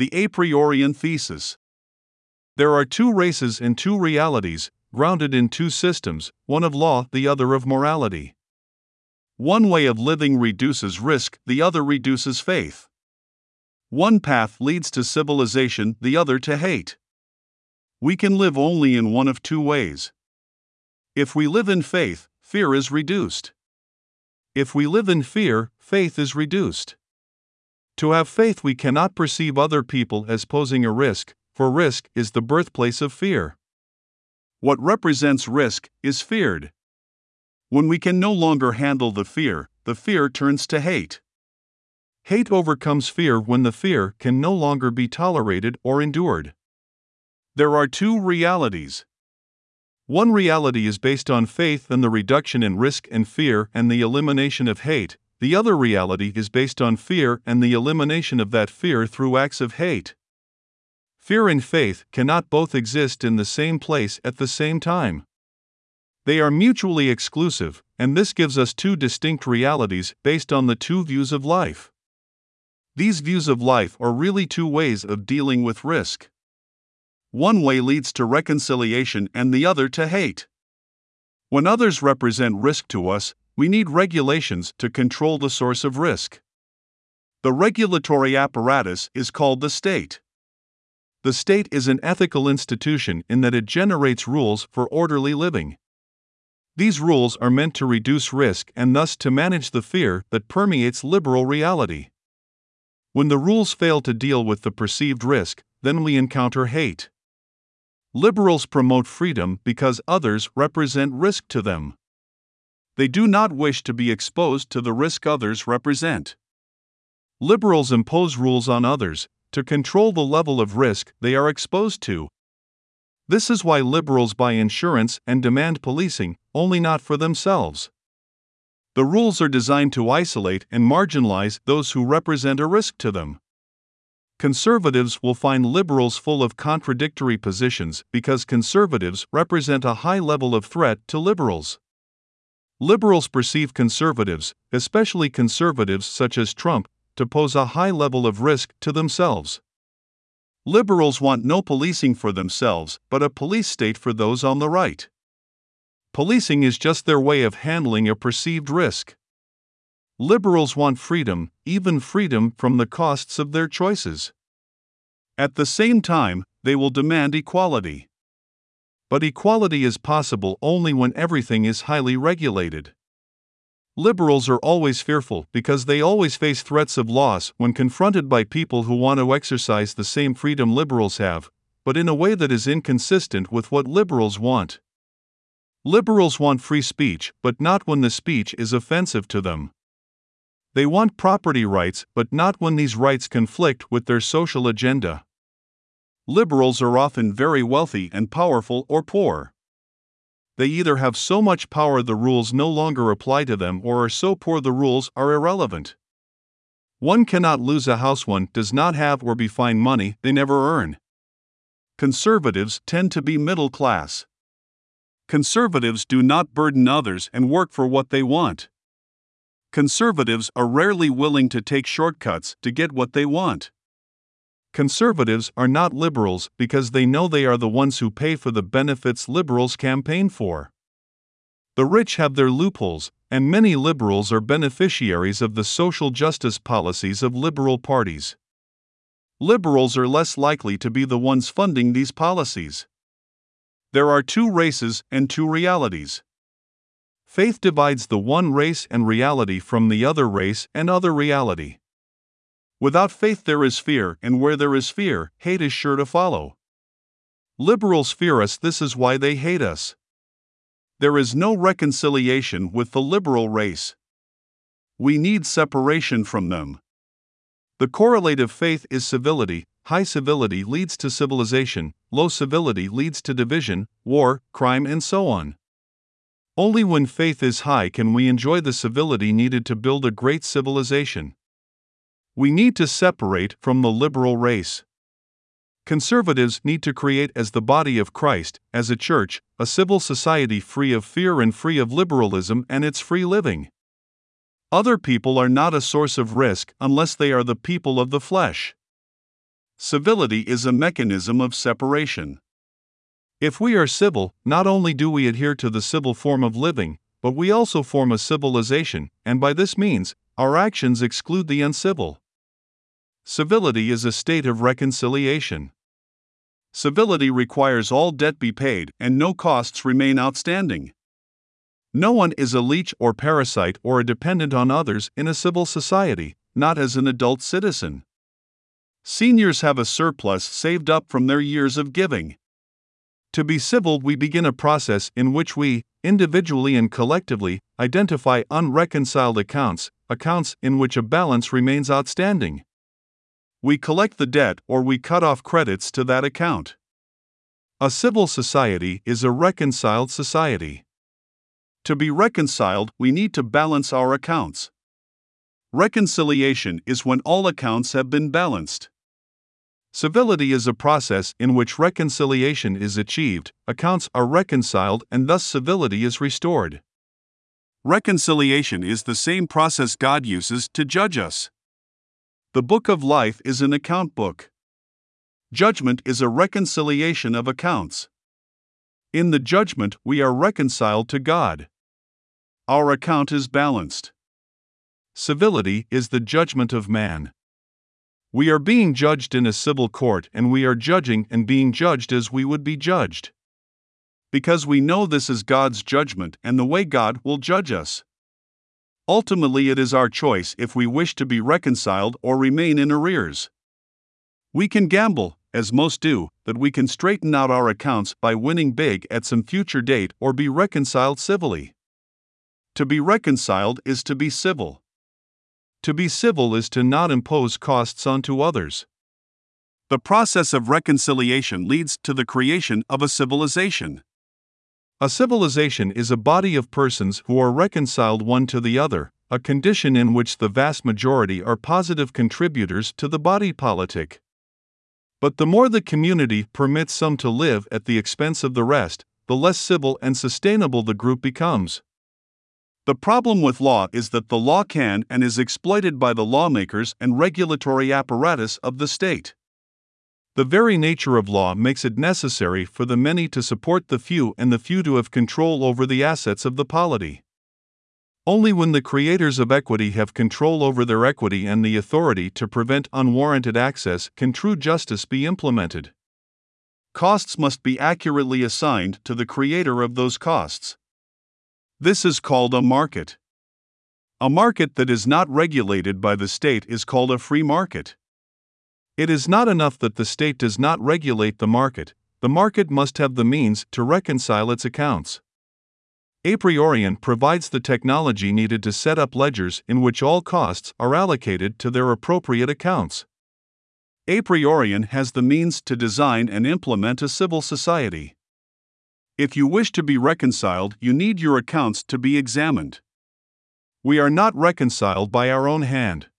The Apriorian thesis. There are two races and two realities, grounded in two systems, one of law, the other of morality. One way of living reduces risk, the other reduces faith. One path leads to civilization, the other to hate. We can live only in one of two ways. If we live in faith, fear is reduced. If we live in fear, faith is reduced. To have faith, we cannot perceive other people as posing a risk, for risk is the birthplace of fear. What represents risk is feared. When we can no longer handle the fear, the fear turns to hate. Hate overcomes fear when the fear can no longer be tolerated or endured. There are two realities. One reality is based on faith and the reduction in risk and fear and the elimination of hate, the other reality is based on fear and the elimination of that fear through acts of hate. Fear and faith cannot both exist in the same place at the same time. They are mutually exclusive, and this gives us two distinct realities based on the two views of life. These views of life are really two ways of dealing with risk. One way leads to reconciliation and the other to hate. When others represent risk to us, we need regulations to control the source of risk. The regulatory apparatus is called the state. The state is an ethical institution in that it generates rules for orderly living. These rules are meant to reduce risk and thus to manage the fear that permeates liberal reality. When the rules fail to deal with the perceived risk, then we encounter hate. Liberals promote freedom because others represent risk to them. They do not wish to be exposed to the risk others represent. Liberals impose rules on others to control the level of risk they are exposed to. This is why liberals buy insurance and demand policing, only not for themselves. The rules are designed to isolate and marginalize those who represent a risk to them. Conservatives will find liberals full of contradictory positions because conservatives represent a high level of threat to liberals. Liberals perceive conservatives, especially conservatives such as Trump, to pose a high level of risk to themselves. Liberals want no policing for themselves, but a police state for those on the right. Policing is just their way of handling a perceived risk. Liberals want freedom, even freedom from the costs of their choices. At the same time, they will demand equality. But equality is possible only when everything is highly regulated. Liberals are always fearful because they always face threats of loss when confronted by people who want to exercise the same freedom liberals have, but in a way that is inconsistent with what liberals want. Liberals want free speech, but not when the speech is offensive to them. They want property rights, but not when these rights conflict with their social agenda liberals are often very wealthy and powerful or poor. They either have so much power the rules no longer apply to them or are so poor the rules are irrelevant. One cannot lose a house one does not have or be fined money they never earn. Conservatives tend to be middle class. Conservatives do not burden others and work for what they want. Conservatives are rarely willing to take shortcuts to get what they want. Conservatives are not liberals because they know they are the ones who pay for the benefits liberals campaign for. The rich have their loopholes, and many liberals are beneficiaries of the social justice policies of liberal parties. Liberals are less likely to be the ones funding these policies. There are two races and two realities. Faith divides the one race and reality from the other race and other reality. Without faith, there is fear, and where there is fear, hate is sure to follow. Liberals fear us, this is why they hate us. There is no reconciliation with the liberal race. We need separation from them. The correlative faith is civility, high civility leads to civilization, low civility leads to division, war, crime, and so on. Only when faith is high can we enjoy the civility needed to build a great civilization. We need to separate from the liberal race. Conservatives need to create, as the body of Christ, as a church, a civil society free of fear and free of liberalism and its free living. Other people are not a source of risk unless they are the people of the flesh. Civility is a mechanism of separation. If we are civil, not only do we adhere to the civil form of living, but we also form a civilization, and by this means, our actions exclude the uncivil. Civility is a state of reconciliation. Civility requires all debt be paid and no costs remain outstanding. No one is a leech or parasite or a dependent on others in a civil society, not as an adult citizen. Seniors have a surplus saved up from their years of giving. To be civil, we begin a process in which we, individually and collectively, identify unreconciled accounts, accounts in which a balance remains outstanding. We collect the debt or we cut off credits to that account. A civil society is a reconciled society. To be reconciled, we need to balance our accounts. Reconciliation is when all accounts have been balanced. Civility is a process in which reconciliation is achieved, accounts are reconciled, and thus civility is restored. Reconciliation is the same process God uses to judge us. The book of life is an account book. Judgment is a reconciliation of accounts. In the judgment, we are reconciled to God. Our account is balanced. Civility is the judgment of man. We are being judged in a civil court, and we are judging and being judged as we would be judged. Because we know this is God's judgment and the way God will judge us. Ultimately, it is our choice if we wish to be reconciled or remain in arrears. We can gamble, as most do, that we can straighten out our accounts by winning big at some future date or be reconciled civilly. To be reconciled is to be civil. To be civil is to not impose costs onto others. The process of reconciliation leads to the creation of a civilization. A civilization is a body of persons who are reconciled one to the other, a condition in which the vast majority are positive contributors to the body politic. But the more the community permits some to live at the expense of the rest, the less civil and sustainable the group becomes. The problem with law is that the law can and is exploited by the lawmakers and regulatory apparatus of the state. The very nature of law makes it necessary for the many to support the few and the few to have control over the assets of the polity. Only when the creators of equity have control over their equity and the authority to prevent unwarranted access can true justice be implemented. Costs must be accurately assigned to the creator of those costs. This is called a market. A market that is not regulated by the state is called a free market. It is not enough that the state does not regulate the market, the market must have the means to reconcile its accounts. Apriorian provides the technology needed to set up ledgers in which all costs are allocated to their appropriate accounts. Apriorian has the means to design and implement a civil society. If you wish to be reconciled, you need your accounts to be examined. We are not reconciled by our own hand.